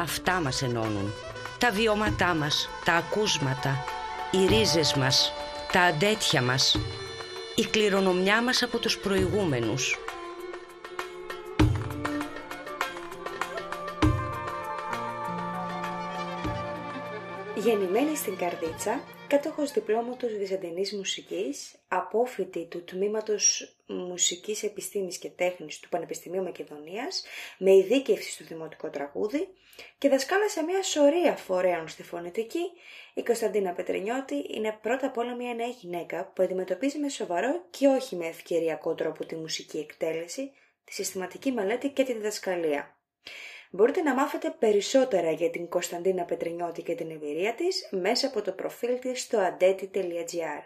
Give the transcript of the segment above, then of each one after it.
Αυτά μας ενώνουν. Τα βιώματά μας, τα ακούσματα, οι ρίζες μας, τα αντέτια μας, η κληρονομιά μας από τους προηγούμενους. Γεννημένη στην Καρδίτσα, κάτοχος διπλώματος Βυζαντινής Μουσικής, απόφοιτη του Τμήματος Μουσικής Επιστήμης και Τέχνης του Πανεπιστημίου Μακεδονίας, με ειδίκευση στο δημοτικό τραγούδι και δασκάλα σε μια σωρία φορέων στη φωνητική, η Κωνσταντίνα Πετρενιώτη είναι πρώτα απ' όλα μια νέα γυναίκα που αντιμετωπίζει με σοβαρό και όχι με ευκαιριακό τρόπο τη μουσική εκτέλεση, τη συστηματική μελέτη και τη διδασκαλία. Μπορείτε να μάθετε περισσότερα για την Κωνσταντίνα Πετρινιώτη και την εμπειρία της μέσα από το προφίλ της στο andeti.gr.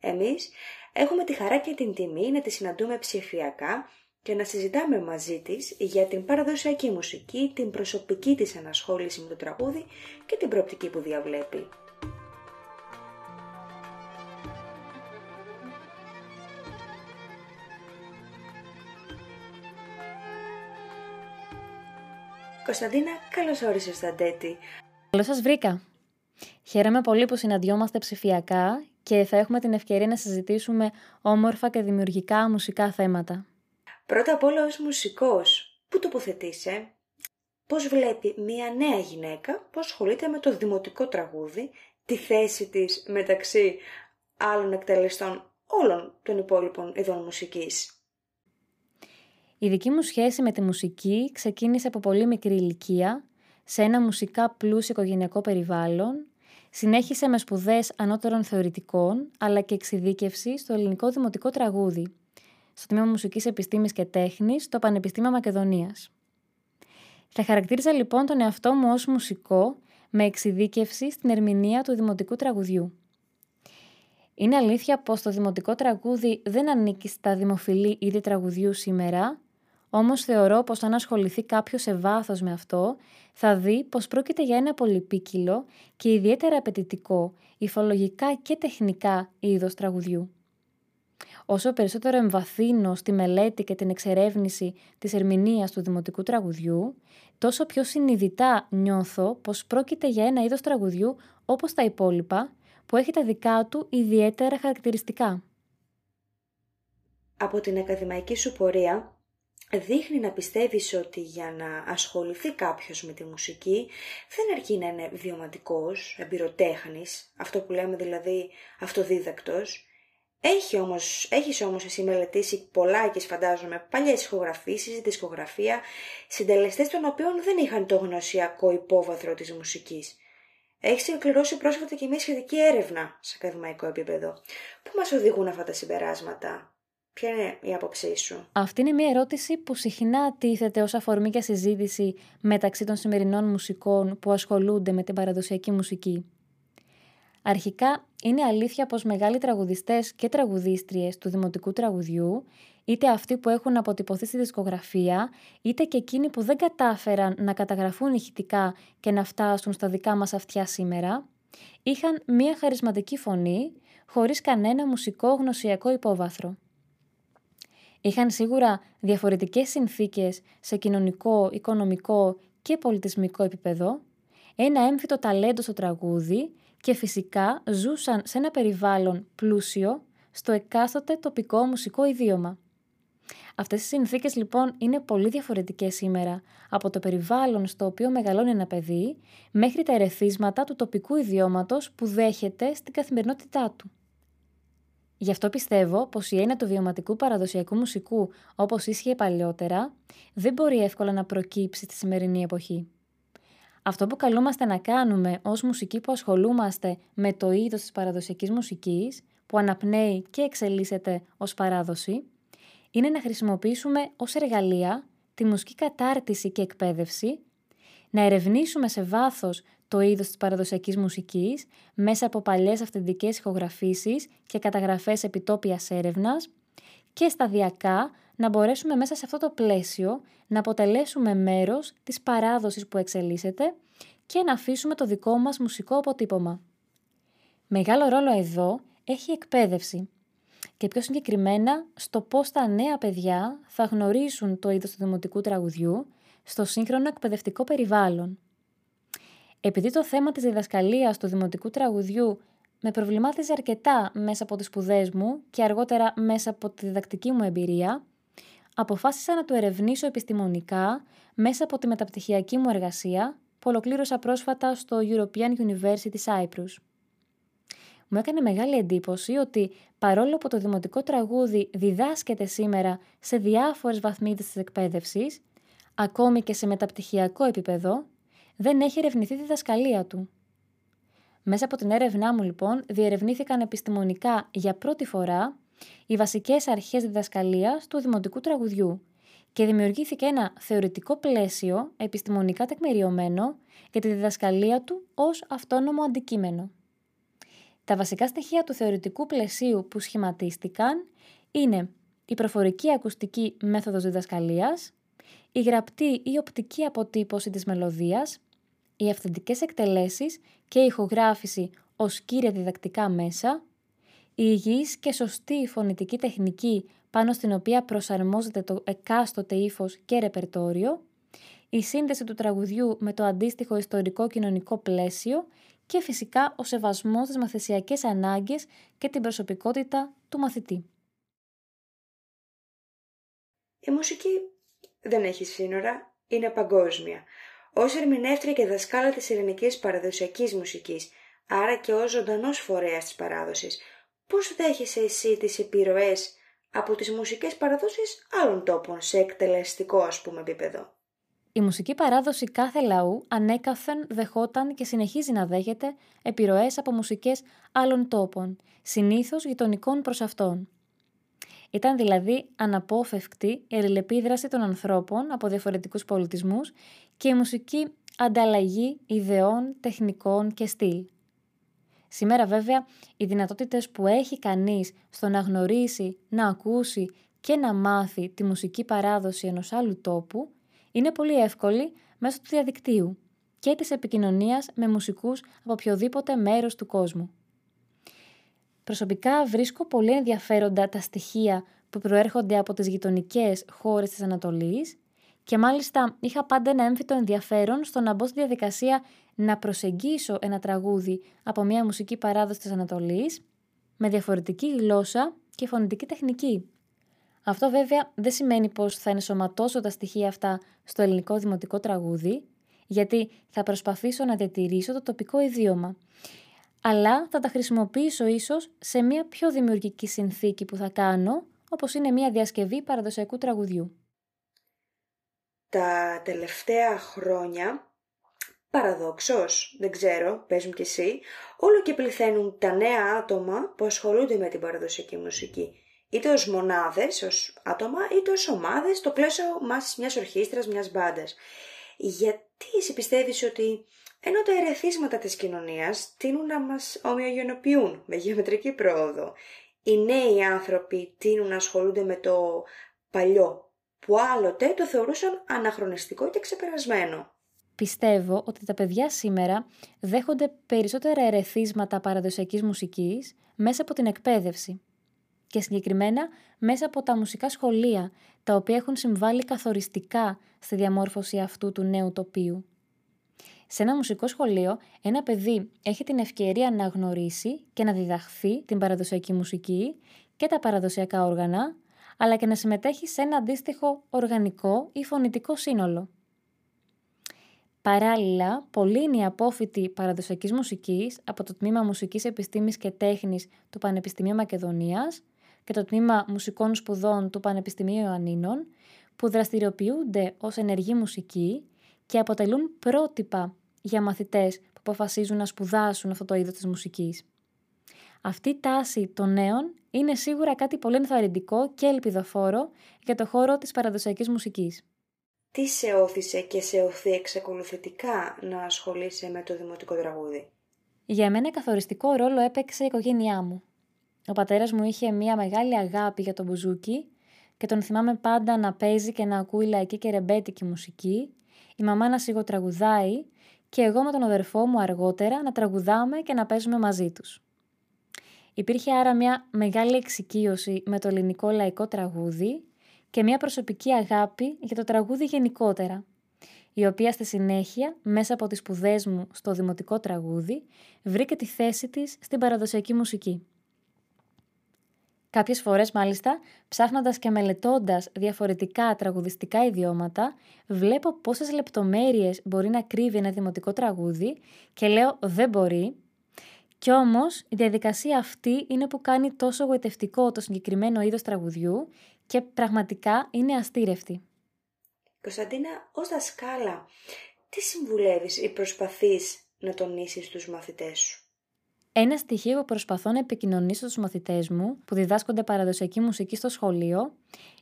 Εμείς έχουμε τη χαρά και την τιμή να τη συναντούμε ψηφιακά και να συζητάμε μαζί της για την παραδοσιακή μουσική, την προσωπική της ανασχόληση με το τραγούδι και την προοπτική που διαβλέπει. Κωνσταντίνα, καλώς όρισες στα Ντέτη. Καλώς σας βρήκα. Χαίρομαι πολύ που συναντιόμαστε ψηφιακά και θα έχουμε την ευκαιρία να συζητήσουμε όμορφα και δημιουργικά μουσικά θέματα. Πρώτα απ' όλα ως μουσικός, πού τοποθετείσαι, πώς βλέπει μια νέα γυναίκα που ασχολείται με το δημοτικό τραγούδι, τη θέση της μεταξύ άλλων εκτελεστών όλων των υπόλοιπων ειδών μουσικής; Η δική μου σχέση με τη μουσική ξεκίνησε από πολύ μικρή ηλικία, σε ένα μουσικά πλούσιο οικογενειακό περιβάλλον, συνέχισε με σπουδές ανώτερων θεωρητικών, αλλά και εξειδίκευση στο ελληνικό δημοτικό τραγούδι, στο Τμήμα Μουσικής Επιστήμης και Τέχνης, στο Πανεπιστήμιο Μακεδονίας. Θα χαρακτήριζα λοιπόν τον εαυτό μου ως μουσικό, με εξειδίκευση στην ερμηνεία του δημοτικού τραγουδιού. Είναι αλήθεια πως το δημοτικό τραγούδι δεν ανήκει στα δημοφιλή είδη τραγουδιού σήμερα, Όμως θεωρώ πως αν ασχοληθεί κάποιος σε βάθος με αυτό, θα δει πως πρόκειται για ένα πολυπίκυλο και ιδιαίτερα απαιτητικό, υφολογικά και τεχνικά είδος τραγουδιού. Όσο περισσότερο εμβαθύνω στη μελέτη και την εξερεύνηση της ερμηνείας του δημοτικού τραγουδιού, τόσο πιο συνειδητά νιώθω πως πρόκειται για ένα είδος τραγουδιού όπως τα υπόλοιπα, που έχει τα δικά του ιδιαίτερα χαρακτηριστικά. Από την ακαδημαϊκή σου πορεία, δείχνει να πιστεύεις ότι για να ασχοληθεί κάποιος με τη μουσική δεν αρκεί να είναι βιωματικός, εμπειροτέχνης, αυτό που λέμε δηλαδή αυτοδίδακτος. Έχει όμως, έχεις όμως εσύ μελετήσει πολλά και φαντάζομαι παλιές ηχογραφήσεις, δισκογραφία, συντελεστές των οποίων δεν είχαν το γνωσιακό υπόβαθρο της μουσικής. Έχεις εκπληρώσει πρόσφατα και μια σχετική έρευνα σε ακαδημαϊκό επίπεδο. Πού μας οδηγούν αυτά τα συμπεράσματα, Ποια είναι η άποψή σου; Αυτή είναι μια ερώτηση που συχνά τίθεται ως αφορμή για συζήτηση μεταξύ των σημερινών μουσικών που ασχολούνται με την παραδοσιακή μουσική. Αρχικά, είναι αλήθεια πως μεγάλοι τραγουδιστές και τραγουδίστριες του δημοτικού τραγουδιού, είτε αυτοί που έχουν αποτυπωθεί στη δισκογραφία, είτε και εκείνοι που δεν κατάφεραν να καταγραφούν ηχητικά και να φτάσουν στα δικά μας αυτιά σήμερα, είχαν μια χαρισματική φωνή, χωρίς κανένα μουσικό γνωσιακό υπόβαθρο. Είχαν σίγουρα διαφορετικές συνθήκες σε κοινωνικό, οικονομικό και πολιτισμικό επίπεδο, ένα έμφυτο ταλέντο στο τραγούδι και φυσικά ζούσαν σε ένα περιβάλλον πλούσιο στο εκάστοτε τοπικό μουσικό ιδίωμα. Αυτές οι συνθήκες λοιπόν είναι πολύ διαφορετικές σήμερα από το περιβάλλον στο οποίο μεγαλώνει ένα παιδί μέχρι τα ερεθίσματα του τοπικού ιδιώματος που δέχεται στην καθημερινότητά του. Γι' αυτό πιστεύω πως η έννοια του βιωματικού παραδοσιακού μουσικού, όπως ίσχυε παλιότερα, δεν μπορεί εύκολα να προκύψει στη σημερινή εποχή. Αυτό που καλούμαστε να κάνουμε ως μουσικοί που ασχολούμαστε με το είδος της παραδοσιακής μουσικής, που αναπνέει και εξελίσσεται ως παράδοση, είναι να χρησιμοποιήσουμε ως εργαλεία τη μουσική κατάρτιση και εκπαίδευση, να ερευνήσουμε σε βάθος το είδος της παραδοσιακής μουσικής μέσα από παλιές αυθεντικές ηχογραφήσεις και καταγραφές επιτόπιας έρευνας και σταδιακά να μπορέσουμε μέσα σε αυτό το πλαίσιο να αποτελέσουμε μέρος της παράδοσης που εξελίσσεται και να αφήσουμε το δικό μας μουσικό αποτύπωμα. Μεγάλο ρόλο εδώ έχει η εκπαίδευση και πιο συγκεκριμένα στο πώς τα νέα παιδιά θα γνωρίσουν το είδος του δημοτικού τραγουδιού στο σύγχρονο εκπαιδευτικό περιβάλλον. Επειδή το θέμα της διδασκαλίας του δημοτικού τραγουδιού με προβλημάτιζε αρκετά μέσα από τις σπουδές μου και αργότερα μέσα από τη διδακτική μου εμπειρία, αποφάσισα να το ερευνήσω επιστημονικά μέσα από τη μεταπτυχιακή μου εργασία που ολοκλήρωσα πρόσφατα στο European University Cyprus. Μου έκανε μεγάλη εντύπωση ότι παρόλο που το δημοτικό τραγούδι διδάσκεται σήμερα σε διάφορες βαθμίδες της εκπαίδευσης, ακόμη και σε μεταπτυχιακό επίπεδο, δεν έχει ερευνηθεί τη διδασκαλία του. Μέσα από την έρευνά μου λοιπόν διερευνήθηκαν επιστημονικά για πρώτη φορά οι βασικές αρχές διδασκαλίας του δημοτικού τραγουδιού και δημιουργήθηκε ένα θεωρητικό πλαίσιο επιστημονικά τεκμηριωμένο για τη διδασκαλία του ως αυτόνομο αντικείμενο. Τα βασικά στοιχεία του θεωρητικού πλαισίου που σχηματίστηκαν είναι η προφορική ακουστική μέθοδος διδασκαλίας, η γραπτή ή οπτική αποτύπωση της μελωδίας, οι αυθεντικές εκτελέσεις και η ηχογράφηση ως κύρια διδακτικά μέσα, η υγιής και σωστή φωνητική τεχνική πάνω στην οποία προσαρμόζεται το εκάστοτε ύφος και ρεπερτόριο, η σύνδεση του τραγουδιού με το αντίστοιχο ιστορικό κοινωνικό πλαίσιο και φυσικά ο σεβασμός στις μαθησιακές ανάγκες και την προσωπικότητα του μαθητή. Η μουσική δεν έχει σύνορα, είναι παγκόσμια. Ω ερμηνεύτρια και δασκάλα της ελληνικής παραδοσιακής μουσικής, άρα και ως ζωντανός φορέας της παράδοσης, πώς δέχεσαι εσύ τις επιρροές από τις μουσικές παραδόσεις άλλων τόπων σε εκτελεστικό ας πούμε επίπεδο; Η μουσική παράδοση κάθε λαού ανέκαθεν δεχόταν και συνεχίζει να δέχεται επιρροές από μουσικές άλλων τόπων, συνήθως γειτονικών προς αυτόν. Ήταν δηλαδή αναπόφευκτη η αλληλεπίδραση των ανθρώπων από διαφορετικούς πολιτισμούς και η μουσική ανταλλαγή ιδεών, τεχνικών και στυλ. Σήμερα βέβαια οι δυνατότητες που έχει κανείς στο να γνωρίσει, να ακούσει και να μάθει τη μουσική παράδοση ενός άλλου τόπου είναι πολύ εύκολη μέσω του διαδικτύου και της επικοινωνίας με μουσικούς από οποιοδήποτε μέρος του κόσμου. Προσωπικά βρίσκω πολύ ενδιαφέροντα τα στοιχεία που προέρχονται από τις γειτονικές χώρες της Ανατολής και μάλιστα είχα πάντα ένα έμφυτο ενδιαφέρον στο να μπω στη διαδικασία να προσεγγίσω ένα τραγούδι από μια μουσική παράδοση της Ανατολής με διαφορετική γλώσσα και φωνητική τεχνική. Αυτό βέβαια δεν σημαίνει πως θα ενσωματώσω τα στοιχεία αυτά στο ελληνικό δημοτικό τραγούδι, γιατί θα προσπαθήσω να διατηρήσω το τοπικό ιδίωμα. Αλλά θα τα χρησιμοποιήσω ίσως σε μια πιο δημιουργική συνθήκη που θα κάνω, όπως είναι μια διασκευή παραδοσιακού τραγουδιού. Τα τελευταία χρόνια Παραδόξως, δεν ξέρω, πες μου κι εσύ, όλο και πληθαίνουν τα νέα άτομα που ασχολούνται με την παραδοσιακή μουσική. Είτε ως μονάδες, ως άτομα, είτε ως ομάδες, στο πλαίσιο μας μιας ορχήστρας, μιας μπάντας. Γιατί εσύ πιστεύεις ότι ενώ τα ερεθίσματα της κοινωνίας τείνουν να μας ομοιογενοποιούν με γεωμετρική πρόοδο, οι νέοι άνθρωποι τείνουν να ασχολούνται με το παλιό, που άλλοτε το θεωρούσαν αναχρονιστικό και ξεπερασμένο. Πιστεύω ότι τα παιδιά σήμερα δέχονται περισσότερα ερεθίσματα παραδοσιακής μουσικής μέσα από την εκπαίδευση και συγκεκριμένα μέσα από τα μουσικά σχολεία, τα οποία έχουν συμβάλει καθοριστικά στη διαμόρφωση αυτού του νέου τοπίου. Σε ένα μουσικό σχολείο, ένα παιδί έχει την ευκαιρία να γνωρίσει και να διδαχθεί την παραδοσιακή μουσική και τα παραδοσιακά όργανα, αλλά και να συμμετέχει σε ένα αντίστοιχο οργανικό ή φωνητικό σύνολο. Παράλληλα, πολλοί είναι οι απόφοιτοι παραδοσιακής μουσικής από το Τμήμα Μουσικής Επιστήμης και Τέχνης του Πανεπιστημίου Μακεδονίας και το Τμήμα Μουσικών Σπουδών του Πανεπιστημίου Ιωαννίνων, που δραστηριοποιούνται ως ενεργή μουσική και αποτελούν πρότυπα για μαθητές που αποφασίζουν να σπουδάσουν αυτό το είδος της μουσικής. Αυτή η τάση των νέων είναι σίγουρα κάτι πολύ ενθαρρυντικό και ελπιδοφόρο για το χώρο της παραδοσιακής μουσικής. Τι σε όθησε και σε οθεί εξακολουθητικά να ασχολείσαι με το δημοτικό τραγούδι; Για μένα καθοριστικό ρόλο έπαιξε η οικογένειά μου. Ο πατέρας μου είχε μια μεγάλη αγάπη για τον μπουζούκι και τον θυμάμαι πάντα να παίζει και να ακούει λαϊκή και ρεμπέτικη μουσική, η μαμά να σιγοτραγουδάει και εγώ με τον αδερφό μου αργότερα να τραγουδάμε και να παίζουμε μαζί τους. Υπήρχε άρα μια μεγάλη εξοικείωση με το ελληνικό λαϊκό τραγούδι και μια προσωπική αγάπη για το τραγούδι γενικότερα. η οποία στη συνέχεια, μέσα από τις σπουδές μου στο δημοτικό τραγούδι, βρήκε τη θέση της στην παραδοσιακή μουσική. Κάποιες φορές μάλιστα, ψάχνοντας και μελετώντας διαφορετικά τραγουδιστικά ιδιώματα, βλέπω πόσες λεπτομέρειες μπορεί να κρύβει ένα δημοτικό τραγούδι και λέω δεν μπορεί. Κι όμως η διαδικασία αυτή είναι που κάνει τόσο γοητευτικό το συγκεκριμένο είδος τραγουδιού και πραγματικά είναι αστήρευτη. Κωνσταντίνα, ως δασκάλα, τι συμβουλεύεις ή προσπαθείς να τονίσεις στους μαθητές σου; Ένα στοιχείο που προσπαθώ να επικοινωνήσω στους μαθητές μου που διδάσκονται παραδοσιακή μουσική στο σχολείο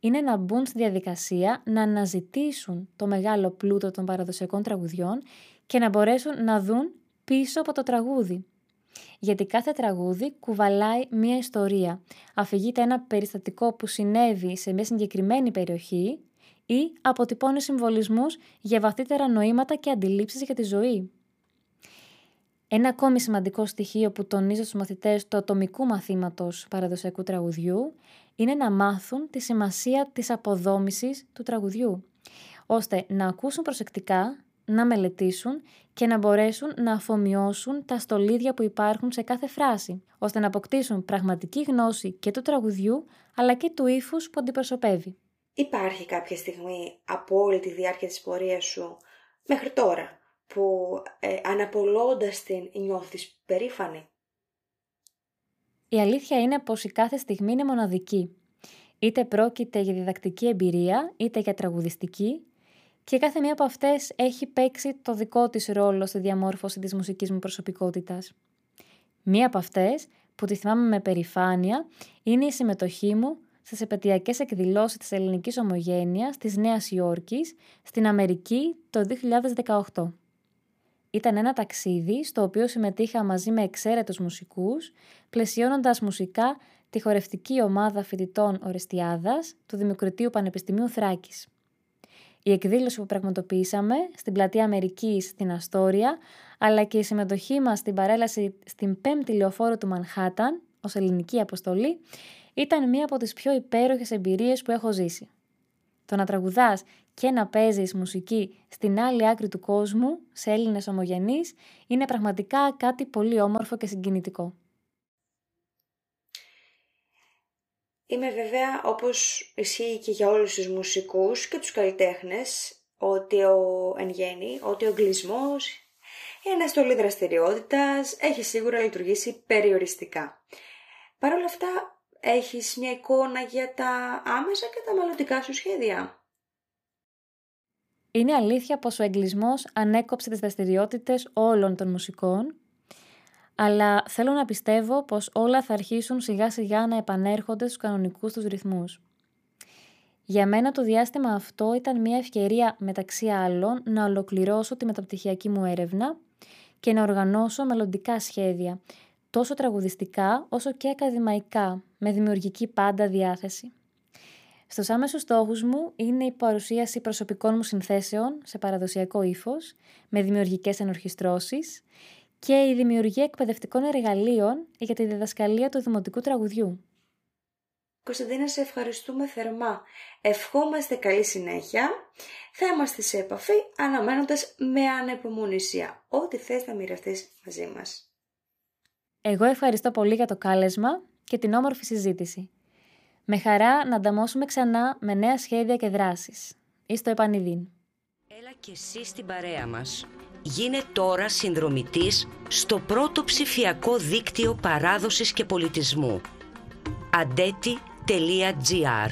είναι να μπουν στη διαδικασία να αναζητήσουν το μεγάλο πλούτο των παραδοσιακών τραγουδιών και να μπορέσουν να δουν πίσω από το τραγούδι. Γιατί κάθε τραγούδι κουβαλάει μία ιστορία. Αφηγείται ένα περιστατικό που συνέβη σε μια συγκεκριμένη περιοχή ή αποτυπώνει συμβολισμούς για βαθύτερα νοήματα και αντιλήψεις για τη ζωή. Ένα ακόμη σημαντικό στοιχείο που τονίζω στους μαθητές του ατομικού μαθήματος παραδοσιακού τραγουδιού είναι να μάθουν τη σημασία της αποδόμησης του τραγουδιού, ώστε να ακούσουν προσεκτικά, να μελετήσουν και να μπορέσουν να αφομοιώσουν τα στολίδια που υπάρχουν σε κάθε φράση, ώστε να αποκτήσουν πραγματική γνώση και του τραγουδιού αλλά και του ύφους που αντιπροσωπεύει. Υπάρχει κάποια στιγμή από όλη τη διάρκεια της πορείας σου μέχρι τώρα που ε, αναπολώντας την νιώθεις περήφανη; Η αλήθεια είναι πως η κάθε στιγμή είναι μοναδική. Είτε πρόκειται για διδακτική εμπειρία, είτε για τραγουδιστική και κάθε μία από αυτές έχει παίξει το δικό της ρόλο στη διαμόρφωση της μουσικής μου προσωπικότητας. Μία από αυτές που τη θυμάμαι με περηφάνεια είναι η συμμετοχή μου στις επαιτειακές εκδηλώσεις της ελληνικής ομογένειας της Νέας Υόρκης στην Αμερική το 2018. Ήταν ένα ταξίδι στο οποίο συμμετείχα μαζί με εξαίρετους μουσικούς, πλαισιώνοντας μουσικά τη χορευτική ομάδα φοιτητών Ορεστιάδας του Δημοκρατίου Πανεπιστημίου Θράκης. Η εκδήλωση που πραγματοποιήσαμε στην πλατεία Αμερικής στην Αστόρια, αλλά και η συμμετοχή μας στην παρέλαση στην 5η λεωφόρο του Μανχάταν, ως ελληνική αποστολή, ήταν μία από τις πιο υπέροχες εμπειρίες που έχω ζήσει. Το να τραγουδάς και να παίζεις μουσική στην άλλη άκρη του κόσμου, σε Έλληνες ομογενείς, είναι πραγματικά κάτι πολύ όμορφο και συγκινητικό. Είμαι βέβαια, όπως ισχύει και για όλους τους μουσικούς και τους καλλιτέχνες, ότι ο εν γέννη, ότι ο εγκλισμός, η αναστολή δραστηριότητας έχει σίγουρα λειτουργήσει περιοριστικά. Παρ' όλα αυτά, έχεις μια εικόνα για τα άμεσα και τα μελλοντικά σου σχέδια. Είναι αλήθεια πως ο εγκλισμός ανέκοψε τις δραστηριότητες όλων των μουσικών, αλλά θέλω να πιστεύω πως όλα θα αρχίσουν σιγά σιγά να επανέρχονται στους κανονικούς τους ρυθμούς. Για μένα το διάστημα αυτό ήταν μια ευκαιρία μεταξύ άλλων να ολοκληρώσω τη μεταπτυχιακή μου έρευνα και να οργανώσω μελλοντικά σχέδια, τόσο τραγουδιστικά όσο και ακαδημαϊκά, με δημιουργική πάντα διάθεση. Στους άμεσους στόχους μου είναι η παρουσίαση προσωπικών μου συνθέσεων σε παραδοσιακό ύφος, με δημιουργικές ενορχιστρώσεις και η δημιουργία εκπαιδευτικών εργαλείων για τη διδασκαλία του δημοτικού τραγουδιού. Κωνσταντίνα, σε ευχαριστούμε θερμά. Ευχόμαστε καλή συνέχεια. Θα είμαστε σε επαφή αναμένοντας με ανεπομονησία ό,τι θες να μοιραστείς μαζί μας. Εγώ ευχαριστώ πολύ για το κάλεσμα και την όμορφη συζήτηση. Με χαρά να ανταμώσουμε ξανά με νέα σχέδια και δράσεις. Είστε επανειδήν. Έλα και εσύ στην παρέα μας. Γίνε τώρα συνδρομητής στο πρώτο ψηφιακό δίκτυο παράδοσης και πολιτισμού. αντέτη.gr